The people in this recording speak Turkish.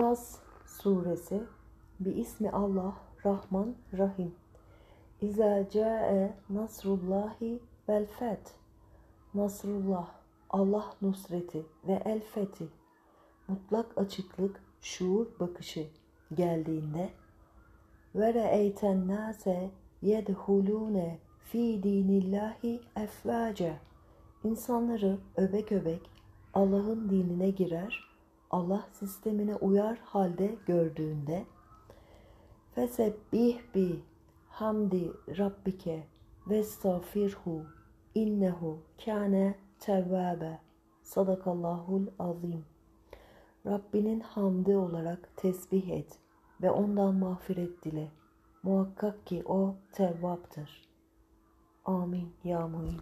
Nas suresi bi ismi Allah Rahman Rahim. İza ca'e nasrullahi vel feth. Nasrullah, Allah nusreti ve el fethi. Mutlak açıklık, şuur bakışı geldiğinde ve re'eyten nase yedhulune fi dinillahi efvace. İnsanları öbek öbek Allah'ın dinine girer, Allah sistemine uyar halde gördüğünde fesebbih bi hamdi rabbike ve stafirhu innehu kâne tevvâbe sadakallahul azim Rabbinin hamdi olarak tesbih et ve ondan mağfiret dile. Muhakkak ki o tevvaptır. Amin ya muhim.